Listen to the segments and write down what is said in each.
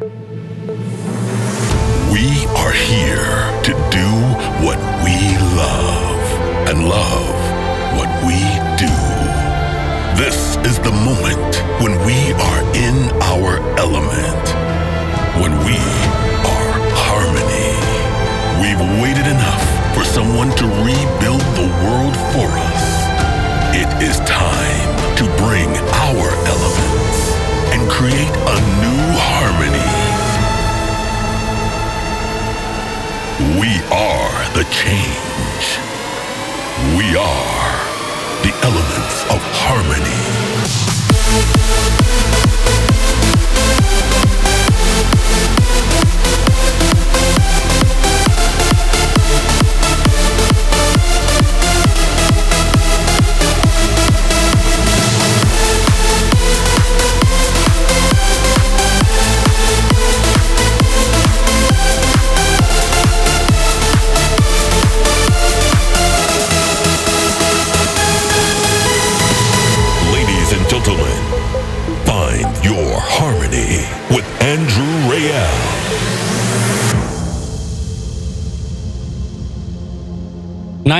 We are here to do what we love and love what we do. This is the moment when we are in our element, when we are harmony. We've waited enough for someone to rebuild the world for us. It is time to bring the change. We are the elements of harmony.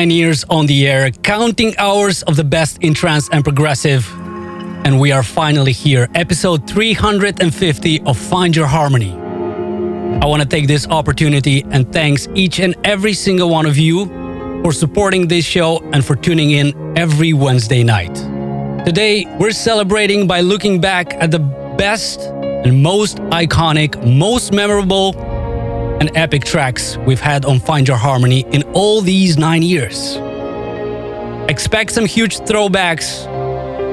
Nine years on the air, counting hours of the best in trance and progressive. And we are finally here, episode 350 of Find Your Harmony. I want to take this opportunity and thanks each and every single one of you for supporting this show and for tuning in every Wednesday night. Today, we're celebrating by looking back at the best and most iconic, most memorable, and epic tracks we've had on Find Your Harmony in all these nine years. Expect some huge throwbacks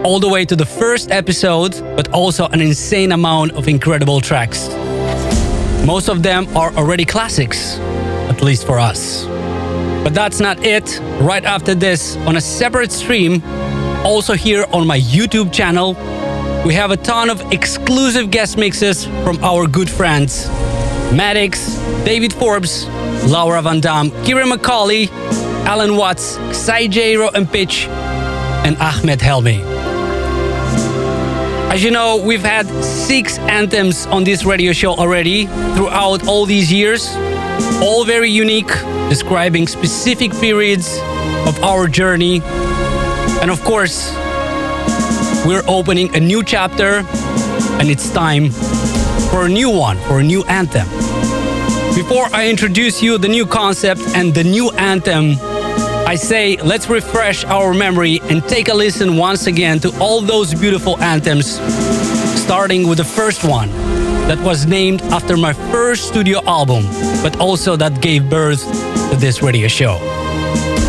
all the way to the first episode, but also an insane amount of incredible tracks. Most of them are already classics, at least for us. But that's not it. Right after this, on a separate stream, also here on my YouTube channel, we have a ton of exclusive guest mixes from our good friends Maddox, David Forbes, Laura Van Dam, Ciaran McAuley, Allen Watts, Sai Jairo and Pitch, and Ahmed Helmi. As you know, we've had six anthems on this radio show already throughout all these years, all very unique, describing specific periods of our journey. And of course, we're opening a new chapter, and it's time for a new one, for a new anthem. Before I introduce you the new concept and the new anthem, I say let's refresh our memory and take a listen once again to all those beautiful anthems, starting with the first one that was named after my first studio album, but also that gave birth to this radio show.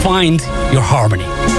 Find your harmony.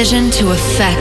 Decision to affect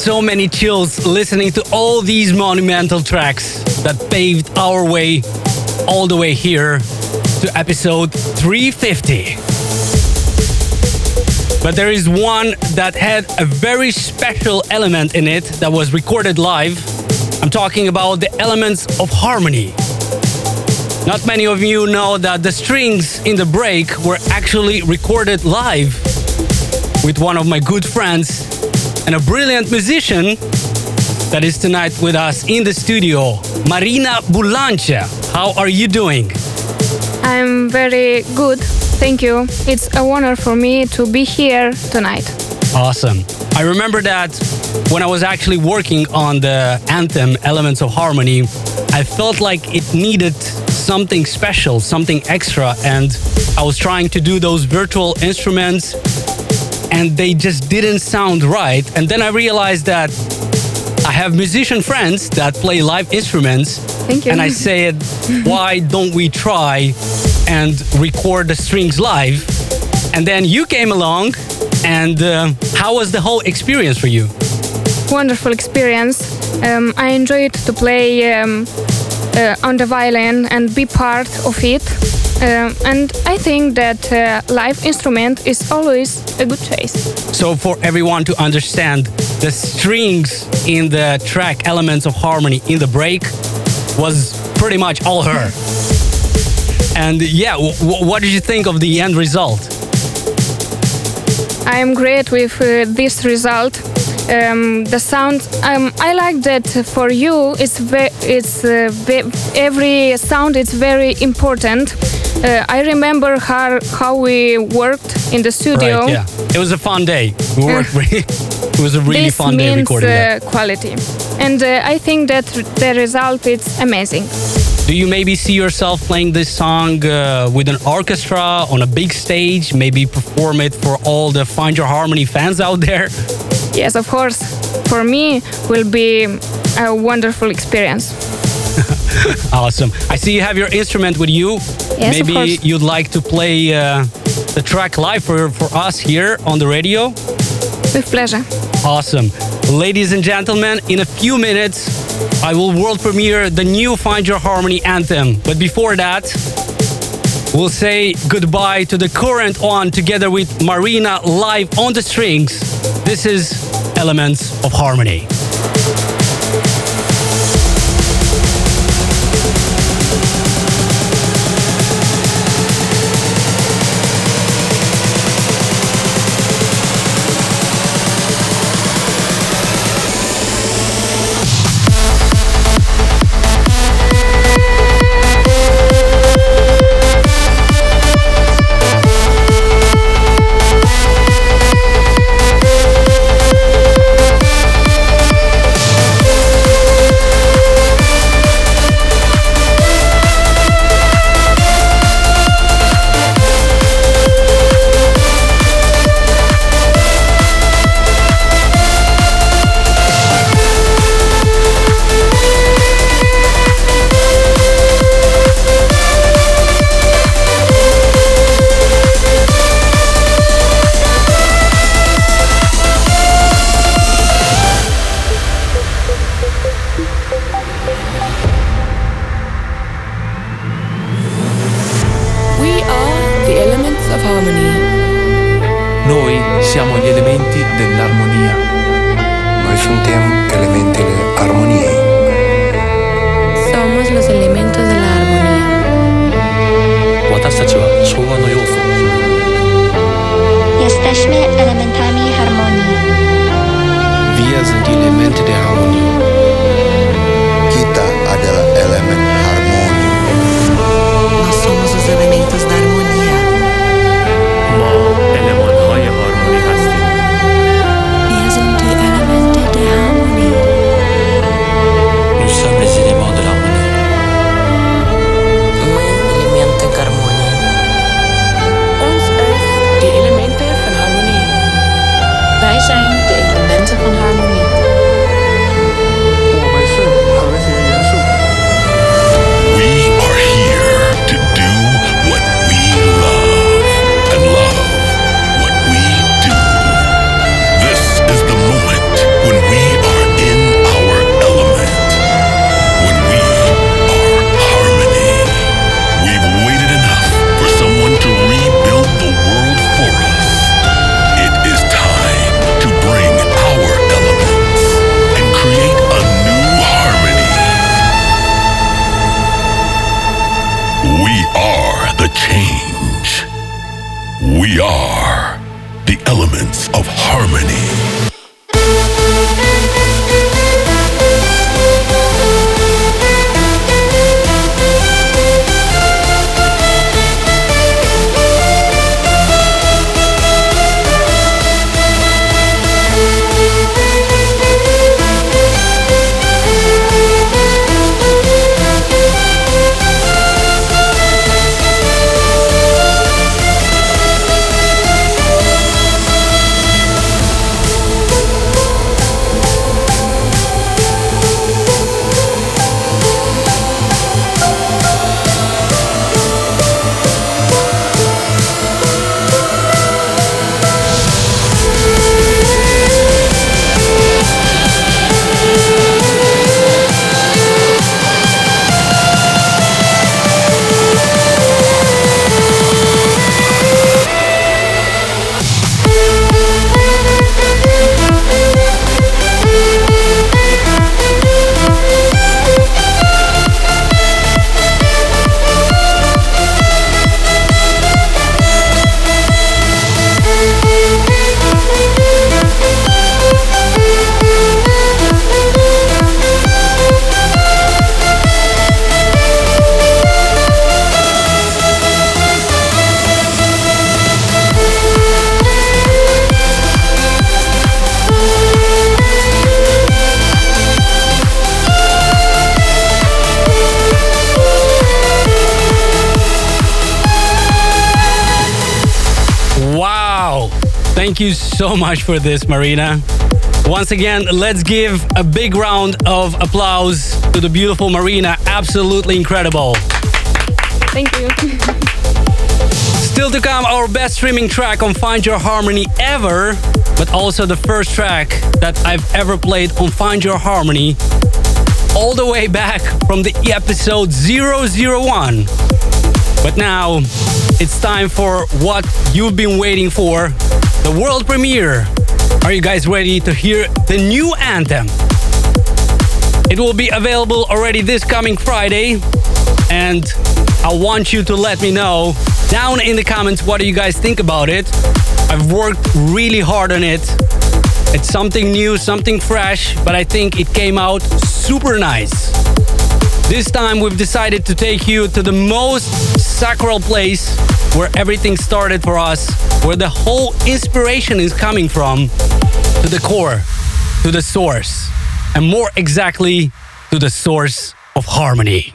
so many chills listening to all these monumental tracks that paved our way all the way here to episode 350. But there is one that had a very special element in it that was recorded live. I'm talking about the elements of harmony. Not many of you know that the strings in the break were actually recorded live with one of my good friends and a brilliant musician that is tonight with us in the studio, Marina Bulanche. How are you doing? I'm very good, thank you. It's a honor for me to be here tonight. Awesome. I remember that when I was actually working on the anthem Elements of Harmony, I felt like it needed something special, something extra, and I was trying to do those virtual instruments and they just didn't sound right. And then I realized that I have musician friends that play live instruments. Thank you. And I said, why don't we try and record the strings live? And then you came along, and uh, how was the whole experience for you? Wonderful experience. Um, I enjoyed to play um, uh, on the violin and be part of it. Uh, and I think that uh, live instrument is always a good choice. So, for everyone to understand, the strings in the track Elements of Harmony in the break was pretty much all her. and yeah, what did you think of the end result? I am great with uh, this result. Um, the sound um, I like that for you it's ve- it's uh, ve- every sound is very important uh, I remember how how we worked in the studio. Right, yeah, it was a fun day. We worked really, it was a really this fun day recording. Uh, quality, and uh, I think that the result is amazing. Do you maybe see yourself playing this song uh, with an orchestra on a big stage? Maybe perform it for all the Find Your Harmony fans out there? Yes, of course. For me, will be a wonderful experience. awesome. I see you have your instrument with you. Yes, Maybe you'd like to play uh, the track live for, for us here on the radio? With pleasure. Awesome. Ladies and gentlemen, in a few minutes, I will world premiere the new Find Your Harmony anthem. But before that, we'll say goodbye to the current one together with Marina live on the strings. This is Elements of Harmony. Much for this, Marina. Once again, let's give a big round of applause to the beautiful Marina. Absolutely incredible. Thank you. Still to come, our best streaming track on Find Your Harmony ever, but also the first track that I've ever played on Find Your Harmony, all the way back from the episode 001. But now, it's time for what you've been waiting for the world premiere. Are you guys ready to hear the new anthem? It will be available already this coming Friday, and I want you to let me know down in the comments what do you guys think about it. I've worked really hard on it. It's something new, something fresh, but I think it came out super nice. This time we've decided to take you to the most sacral place where everything started for us, where the whole inspiration is coming from, to the core, to the source, and more exactly to the source of harmony.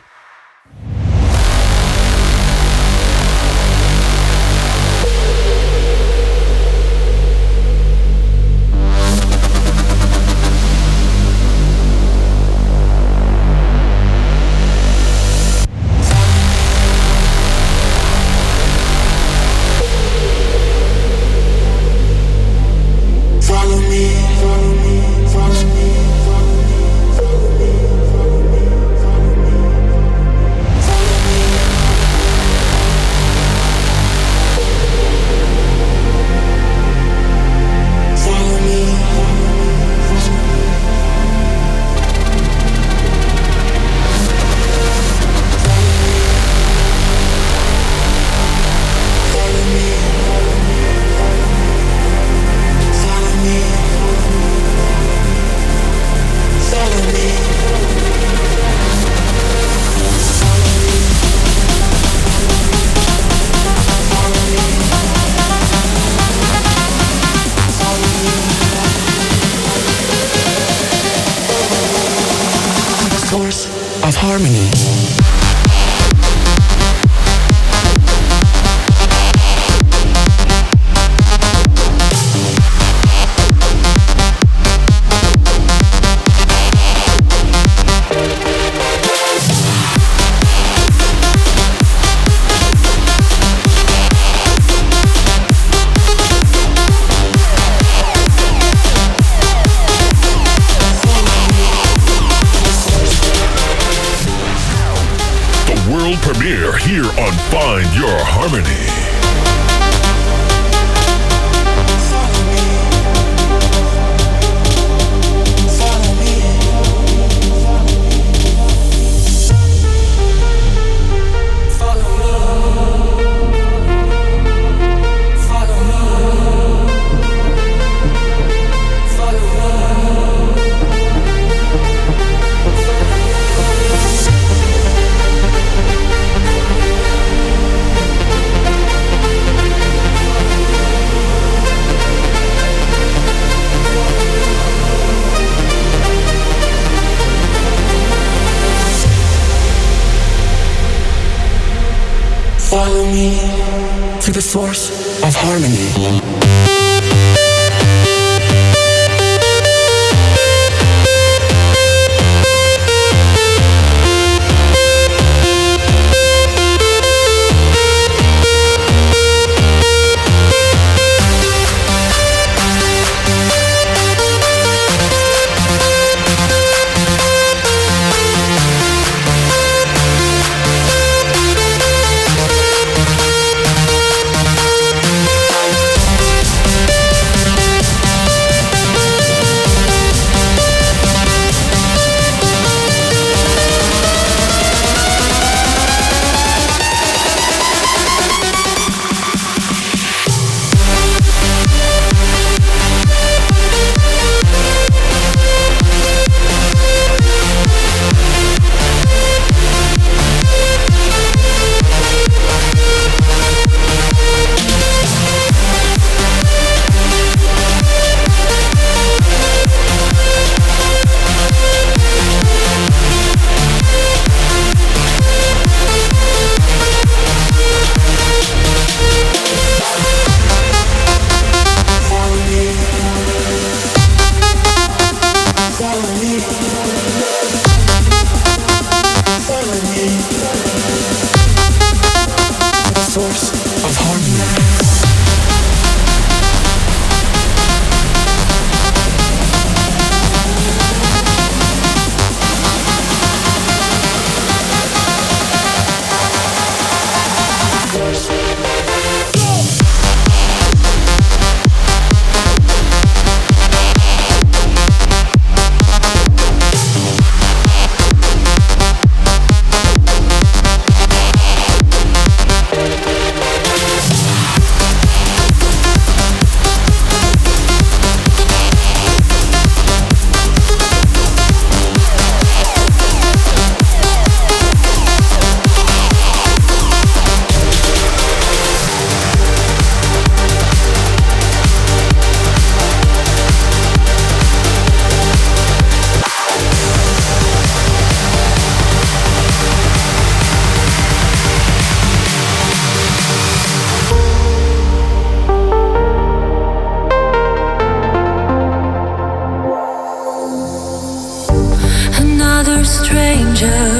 danger.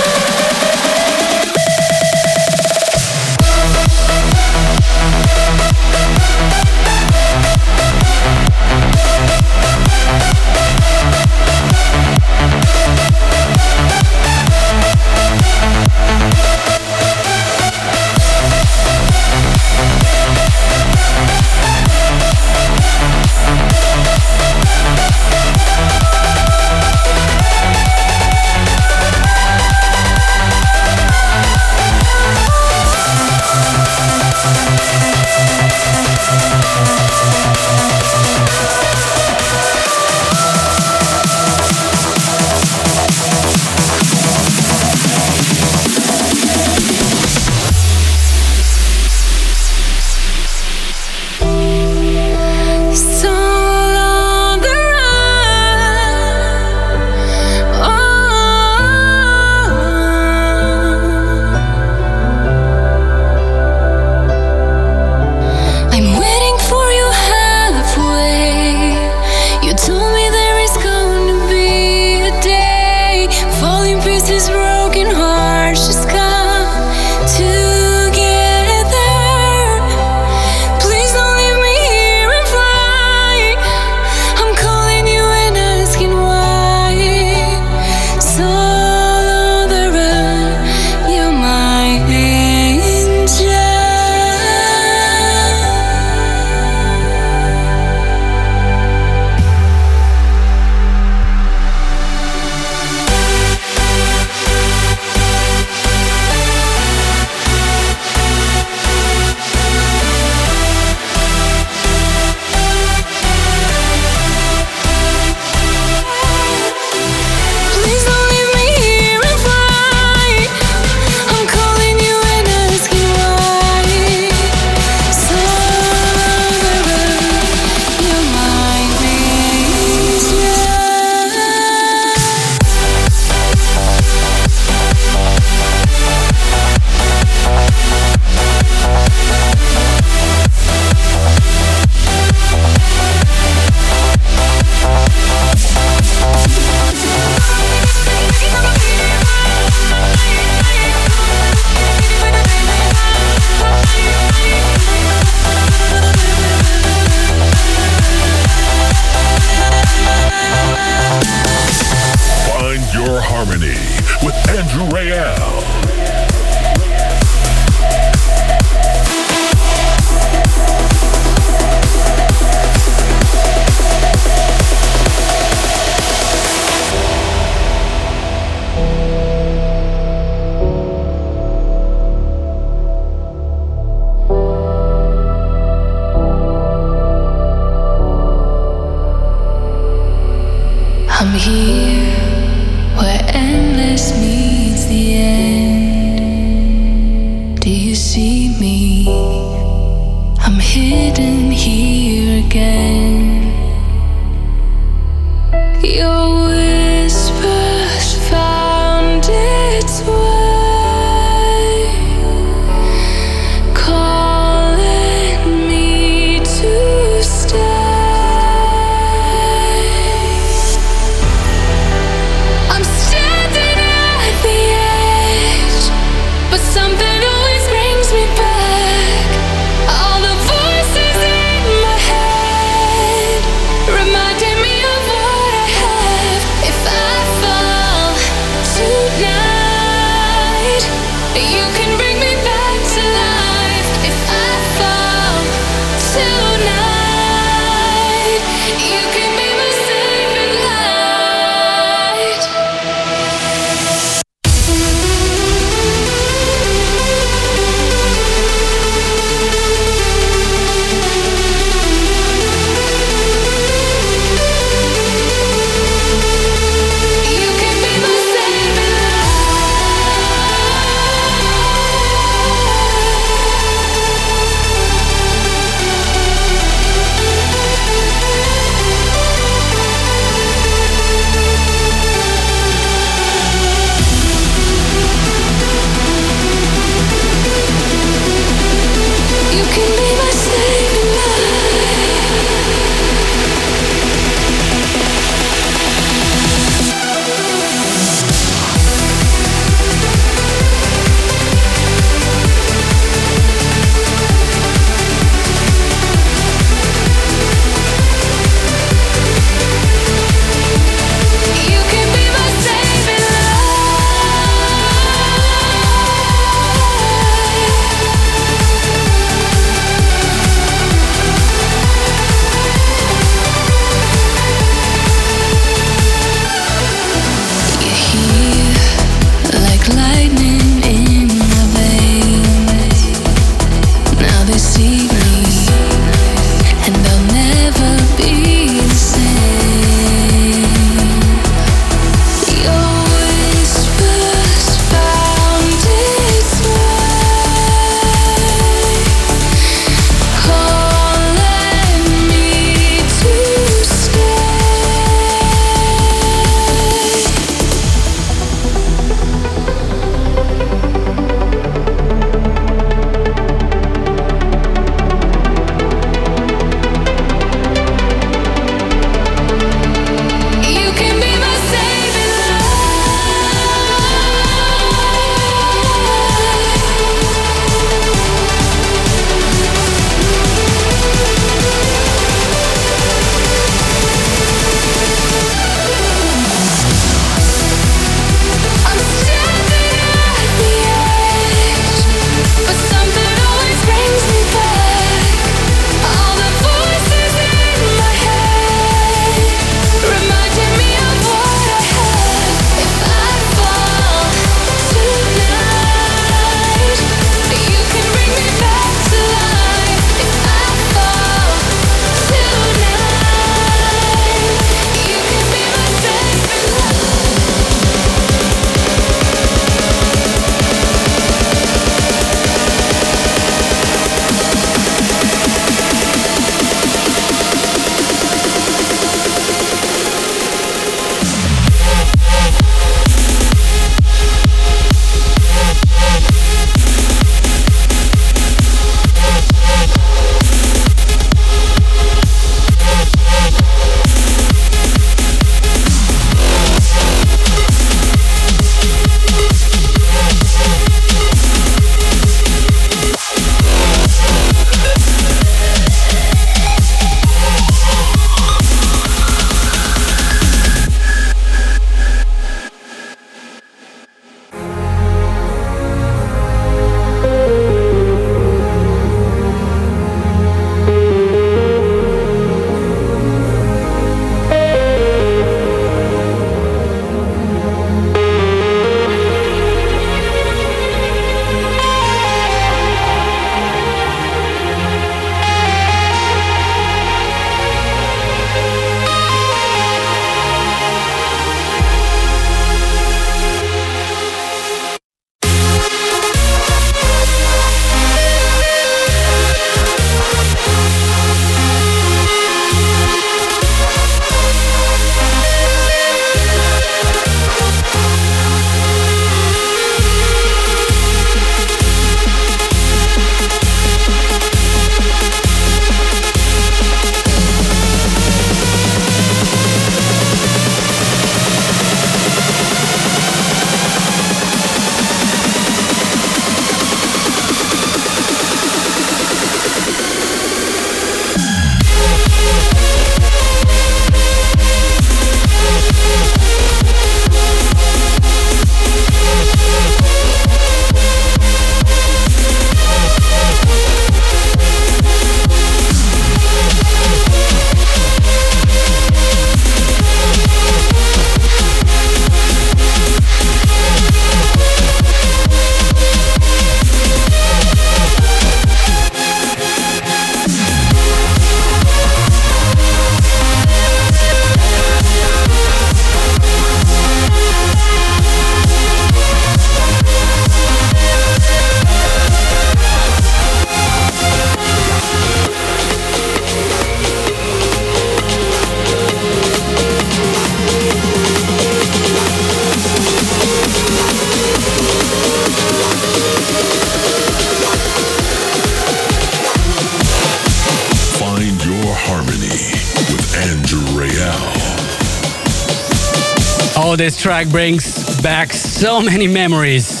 Track brings back so many memories.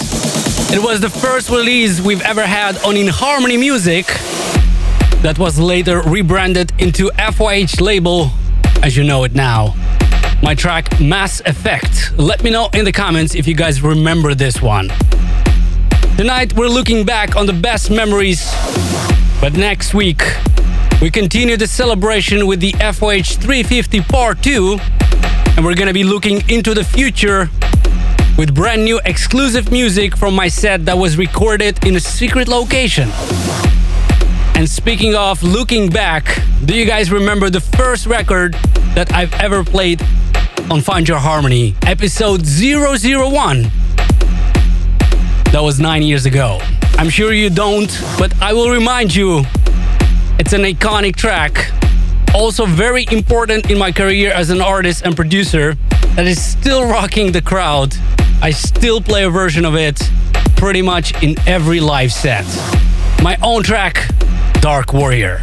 It was the first release we've ever had on inHarmony Music that was later rebranded into FYH label as you know it now. My track Mass Effect. Let me know in the comments if you guys remember this one. Tonight we're looking back on the best memories, but next week we continue the celebration with the FYH 350 Part 2 and we're gonna be looking into the future with brand new exclusive music from my set that was recorded in a secret location. And speaking of looking back, do you guys remember the first record that I've ever played on Find Your Harmony? Episode 001. That was nine years ago. I'm sure you don't, but I will remind you it's an iconic track also very important in my career as an artist and producer that is still rocking the crowd. I still play a version of it pretty much in every live set. My own track, Dark Warrior.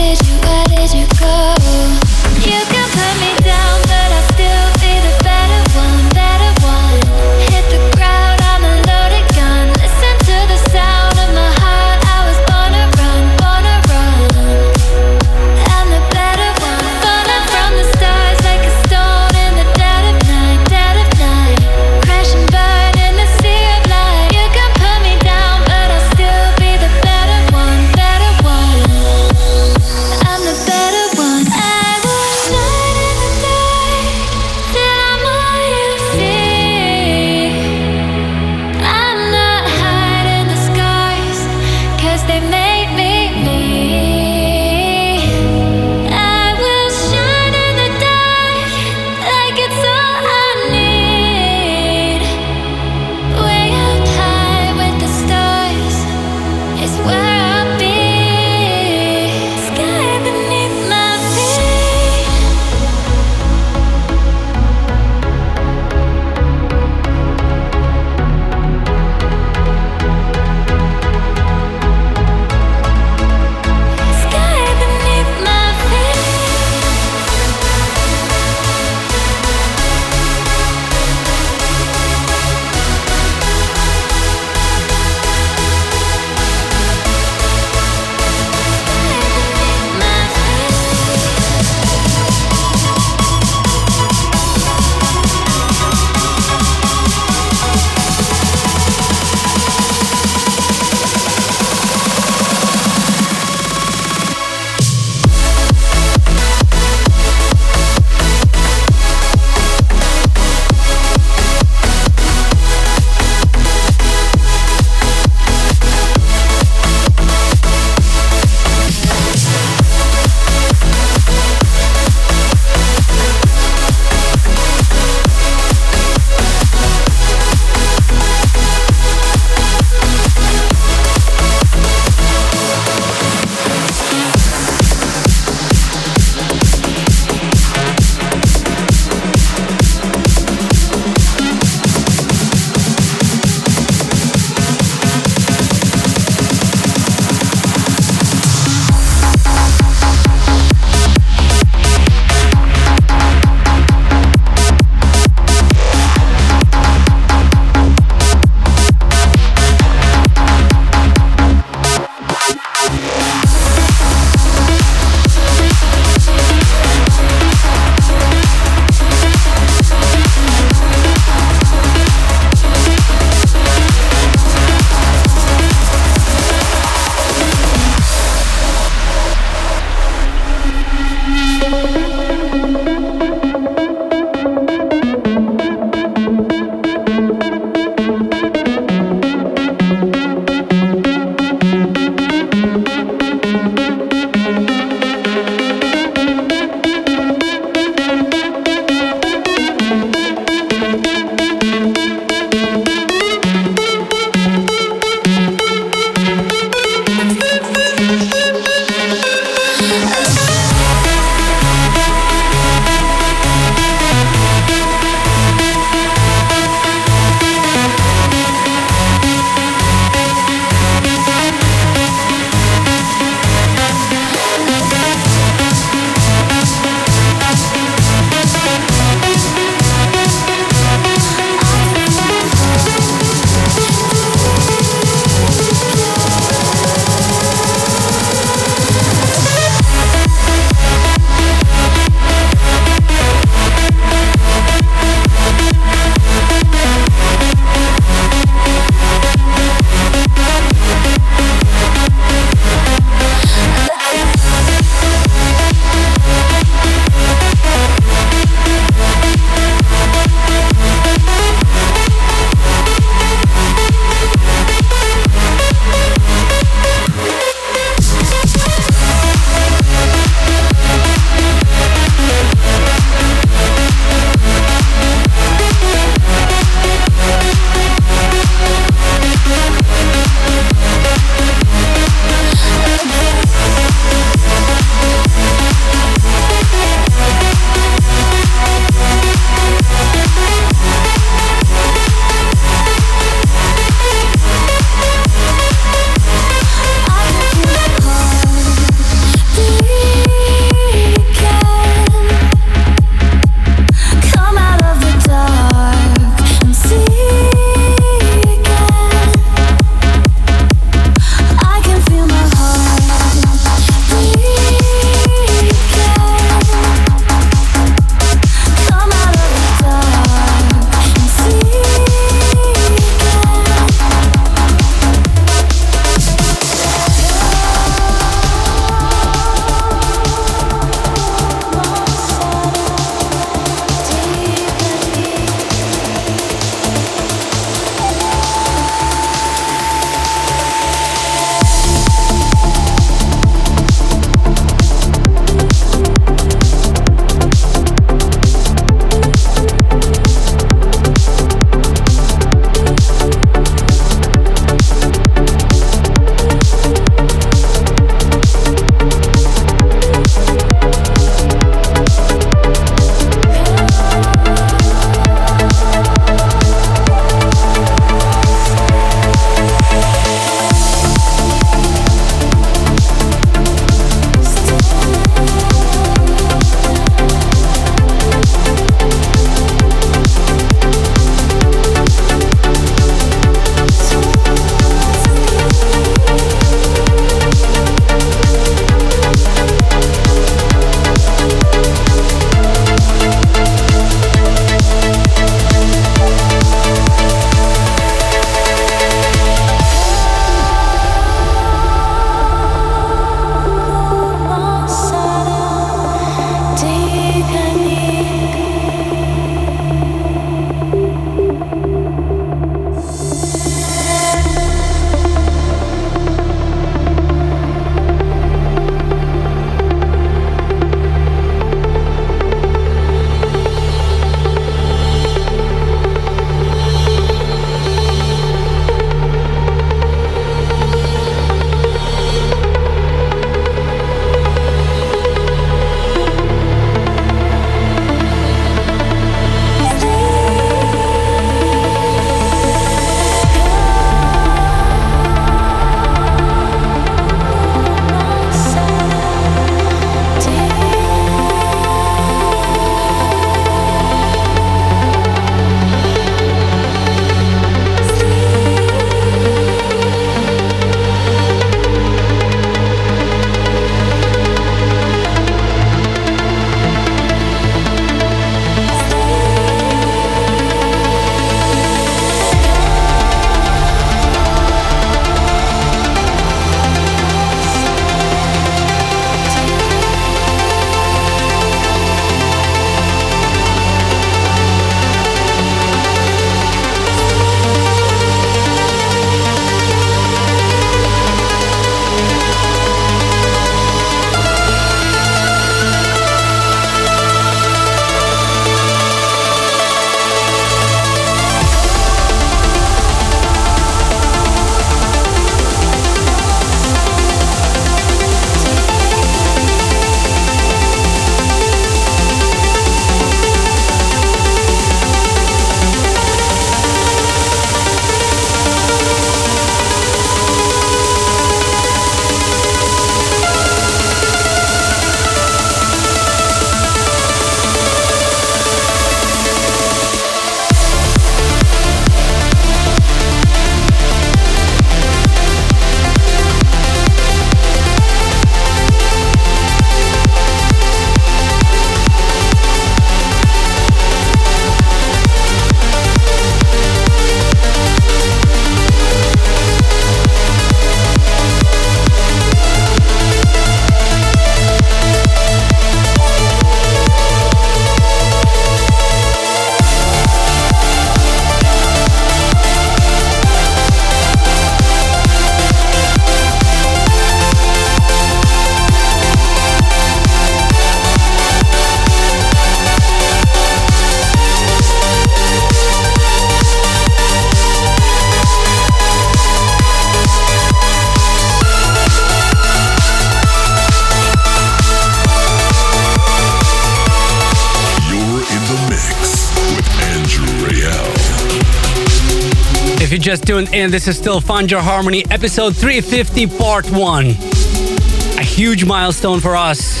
Tuned in, this is still Find Your Harmony, episode 350, part 1. A huge milestone for us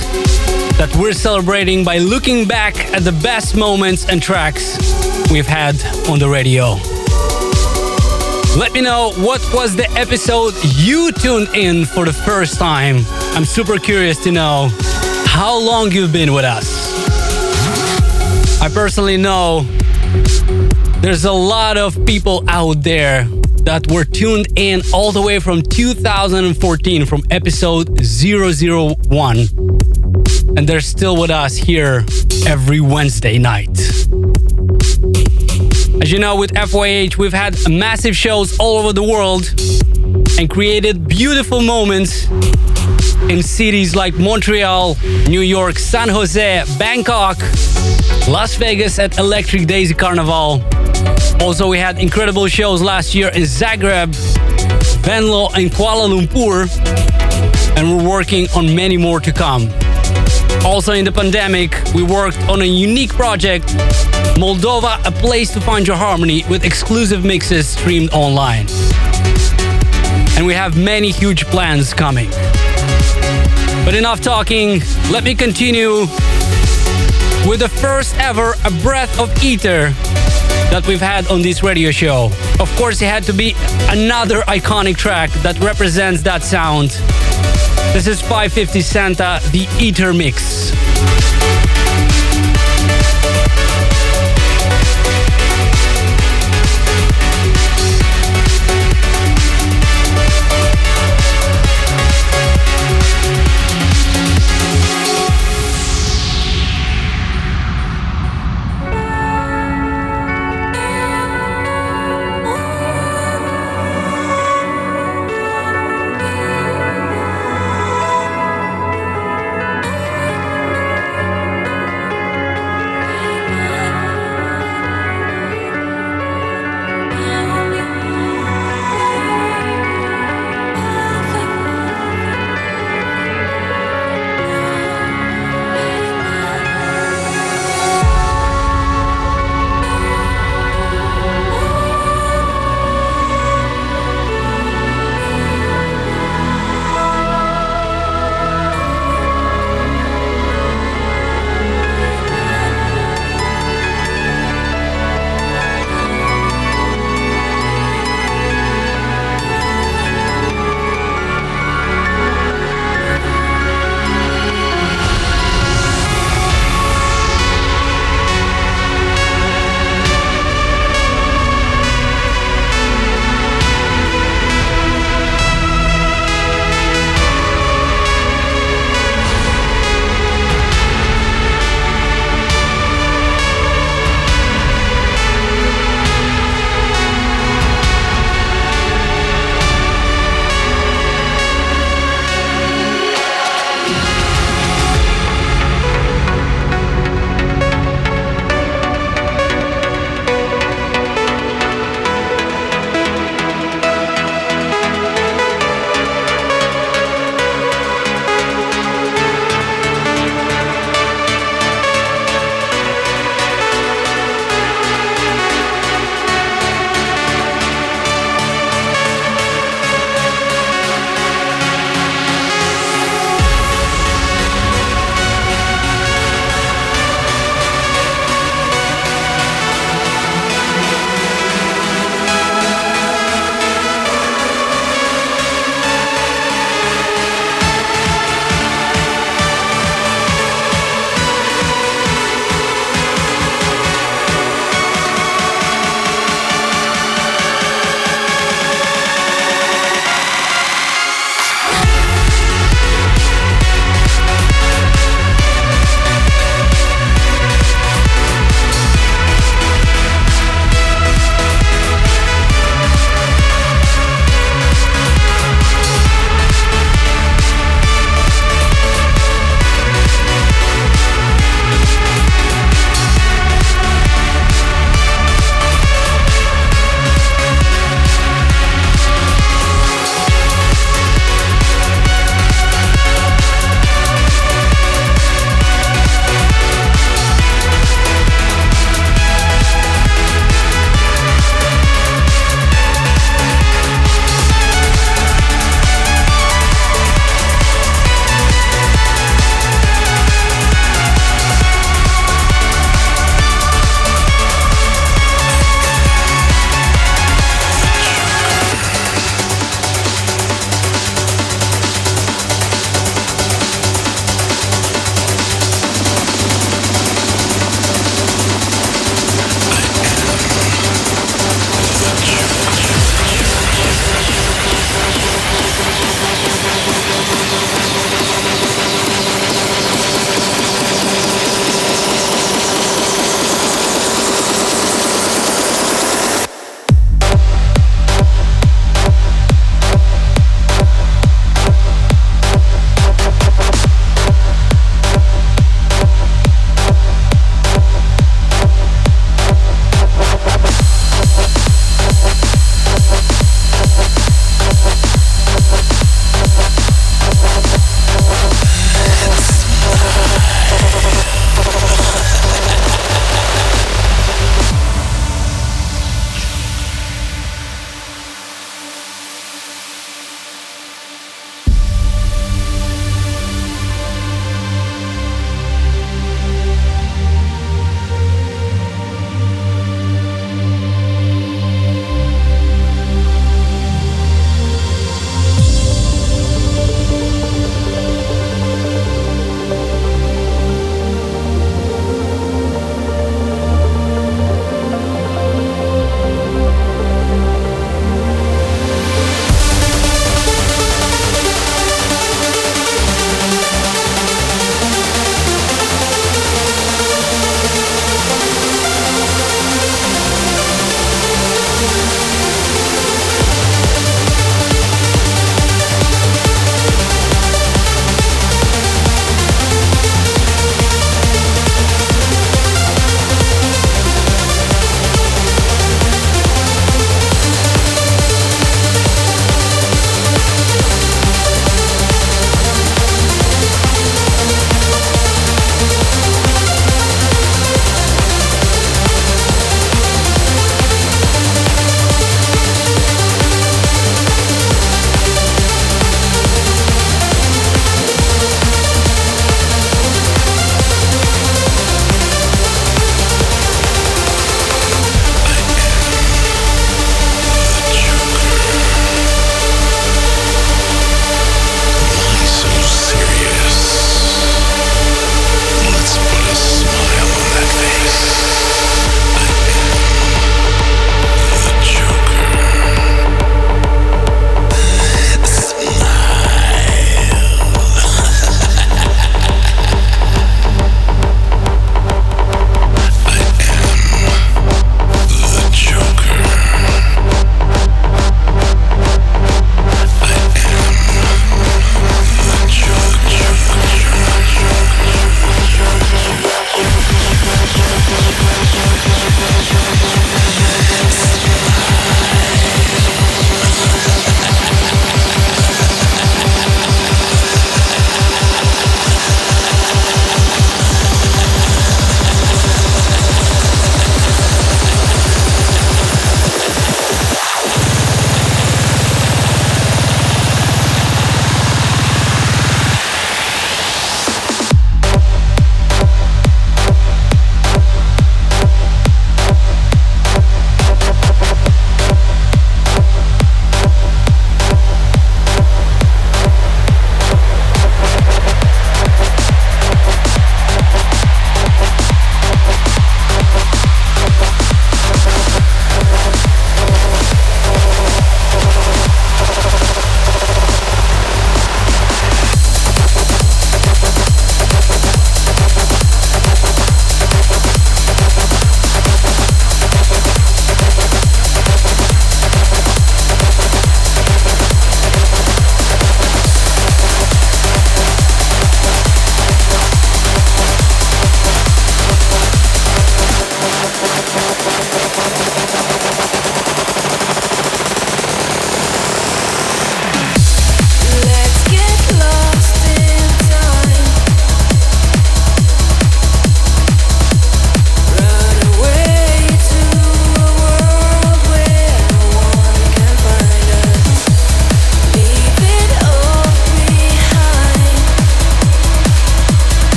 that we're celebrating by looking back at the best moments and tracks we've had on the radio. Let me know what was the episode you tuned in for the first time. I'm super curious to know how long you've been with us. I personally know there's a lot of people out there that were tuned in all the way from 2014 from episode 001 and they're still with us here every Wednesday night. As you know, with FYH, we've had massive shows all over the world and created beautiful moments in cities like Montreal, New York, San Jose, Bangkok, Las Vegas at Electric Daisy Carnival. Also, we had incredible shows last year in Zagreb, Venlo, and Kuala Lumpur, and we're working on many more to come. Also, in the pandemic, we worked on a unique project, Moldova, a place to find your harmony, with exclusive mixes streamed online. And we have many huge plans coming. But enough talking, let me continue with the first ever A Breath of Ether that we've had on this radio show. Of course, it had to be another iconic track that represents that sound. This is 550 Santa, the Ether Mix.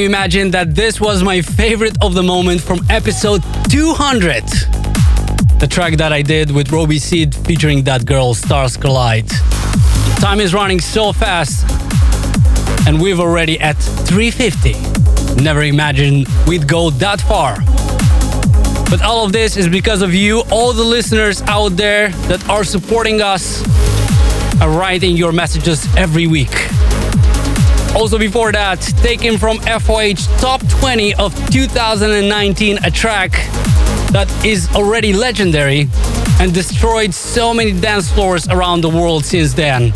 You imagine that this was my favorite of the moment from episode 200? The track that I did with Roby Seed featuring that girl Stars Collide. Time is running so fast, and we've already at 350. Never imagined we'd go that far. But all of this is because of you, all the listeners out there that are supporting us, are writing your messages every week. Also, before that, taken from FYH Top 20 of 2019, a track that is already legendary and destroyed so many dance floors around the world since then.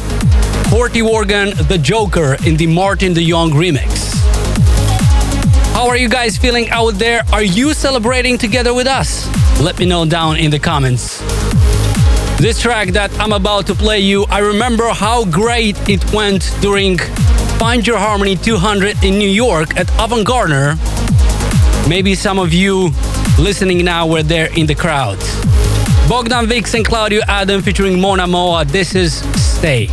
Corti Organ, The Joker, in the Martin de Jong remix. How are you guys feeling out there? Are you celebrating together with us? Let me know down in the comments. This track that I'm about to play you, I remember how great it went during Find Your Harmony 200 in New York at Avant Gardner. Maybe some of you listening now were there in the crowd. Bogdan Vix and Claudio Adam featuring Mona Moa. This is Stay.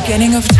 Beginning of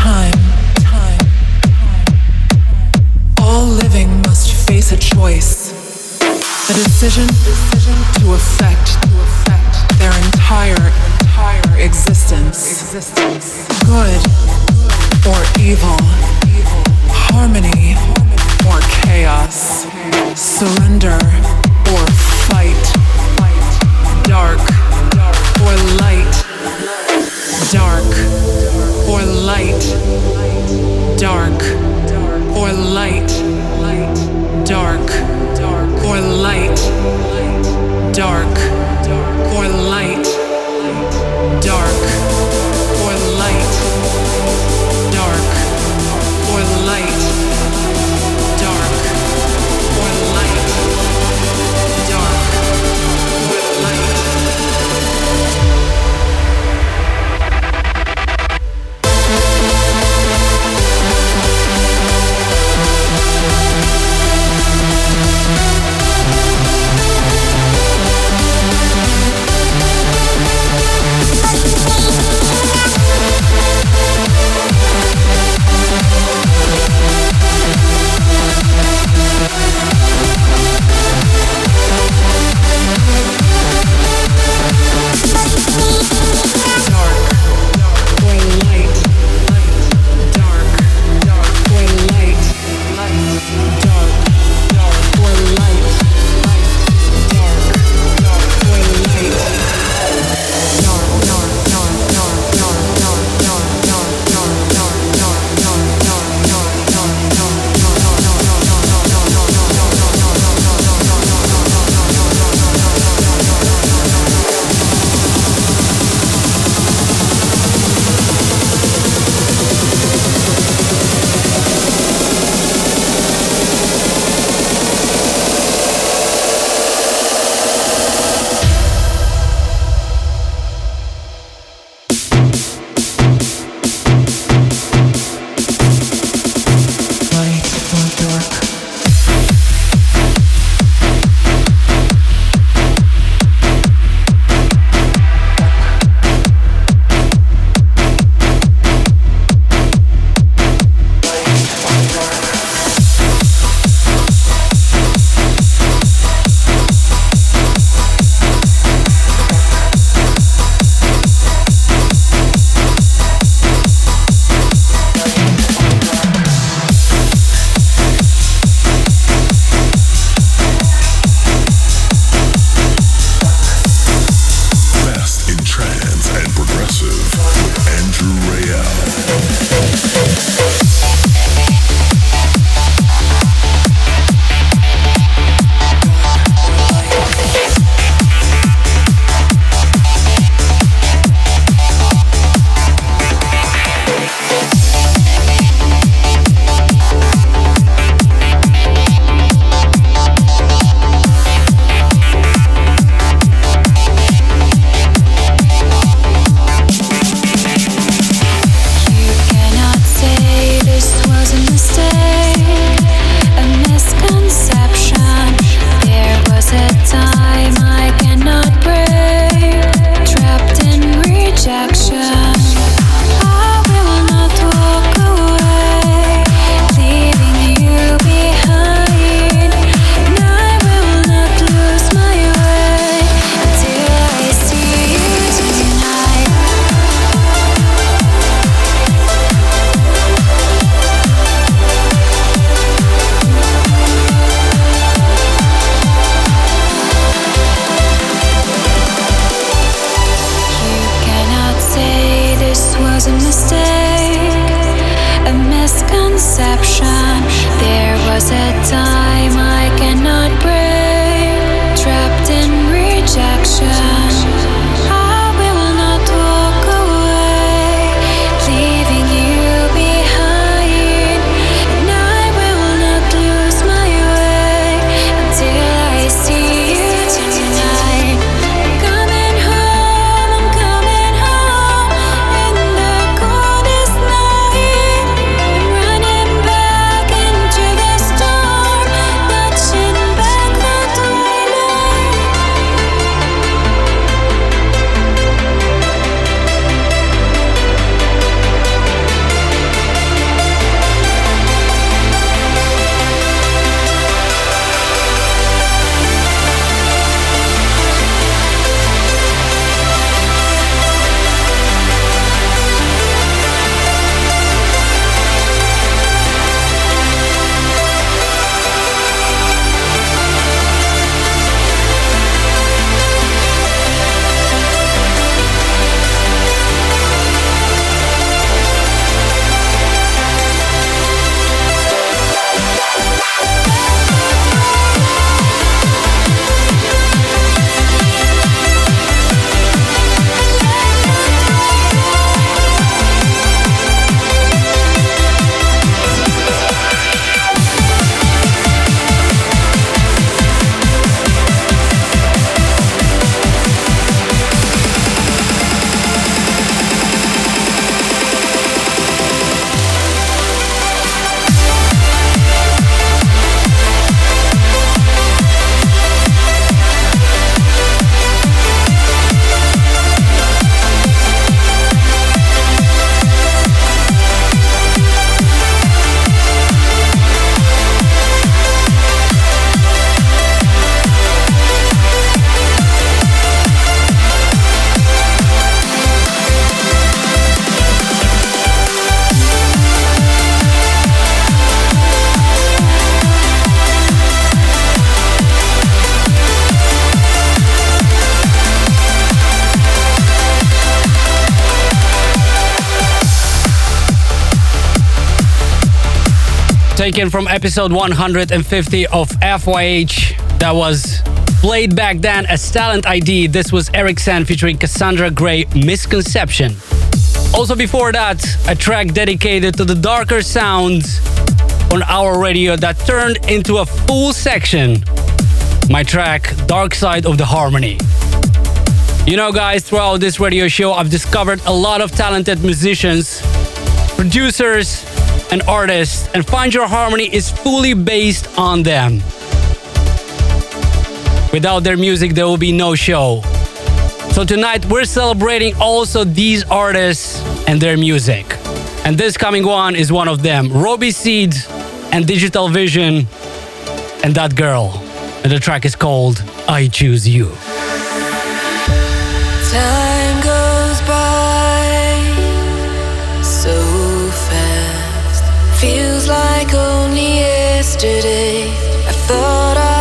taken from episode 150 of FYH. That was played back then as Talent ID. This was Eric San featuring Cassandra Gray, Misconception. Also, before that, a track dedicated to the darker sounds on our radio that turned into a full section. My track, Dark Side of the Harmony. You know, guys, throughout this radio show, I've discovered a lot of talented musicians, producers, and artists, and Find Your Harmony is fully based on them. Without their music, there will be no show. So tonight, we're celebrating also these artists and their music. And this coming one is one of them Robbie Seed and Digital Vision and that girl. And the track is called I Choose You. Time yesterday. I thought I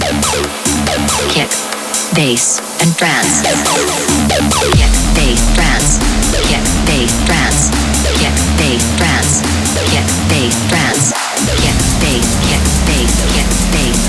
Kick, bass, and trance. Kick, bass, trance. Kick, bass, trance. Kick, bass, trance. Kick, bass, trance. Kick, bass, kick, bass, kick, bass.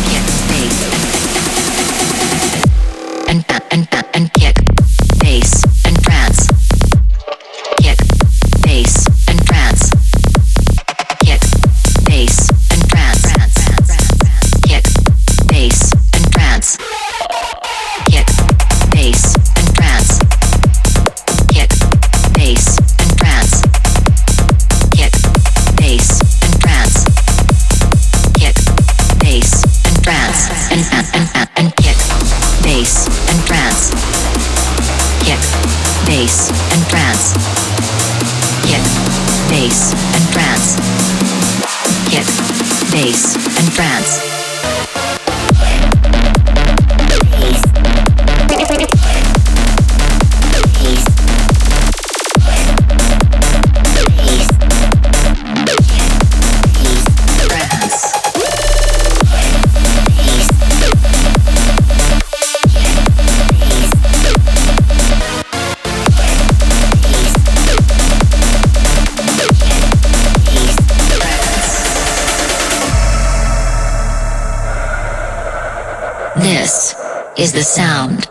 is the sound.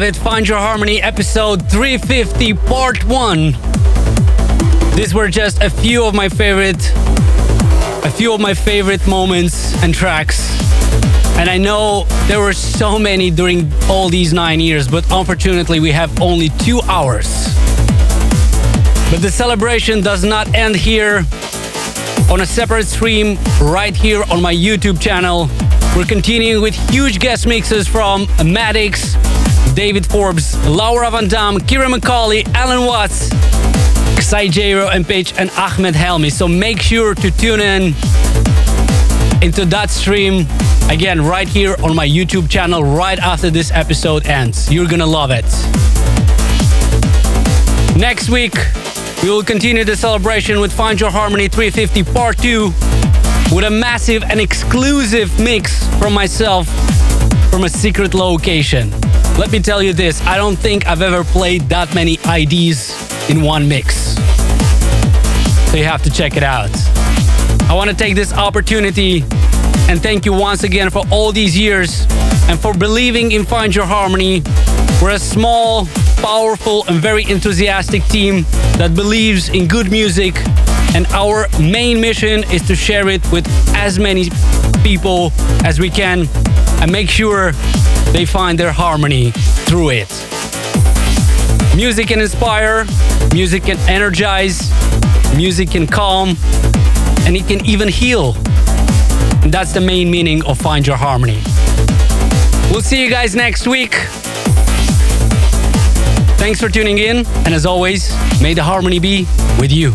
Have it. Find Your Harmony episode 350 part 1. These were just a few of my favorite a few of my favorite moments and tracks. And I know there were so many during all these 9 years, but unfortunately we have only 2 hours. But the celebration does not end here. On a separate stream right here on my YouTube channel, we're continuing with huge guest mixes from Maddox, David Forbes, Laura Van Dam, Ciaran McAuley, Allen Watts, Xai Jero and Page and Ahmed Helmy. So make sure to tune in into that stream again right here on my YouTube channel right after this episode ends. You're gonna love it. Next week, we will continue the celebration with Find Your Harmony 350 Part 2 with a massive and exclusive mix from myself from a secret location. Let me tell you this I don't think I've ever played that many IDs in one mix. So you have to check it out. I want to take this opportunity and thank you once again for all these years and for believing in Find Your Harmony. We're a small, powerful, and very enthusiastic team that believes in good music. And our main mission is to share it with as many people as we can and make sure they find their harmony through it. Music can inspire, music can energize, music can calm, and it can even heal. And that's the main meaning of Find Your Harmony. We'll see you guys next week. Thanks for tuning in, and as always, may the harmony be with you.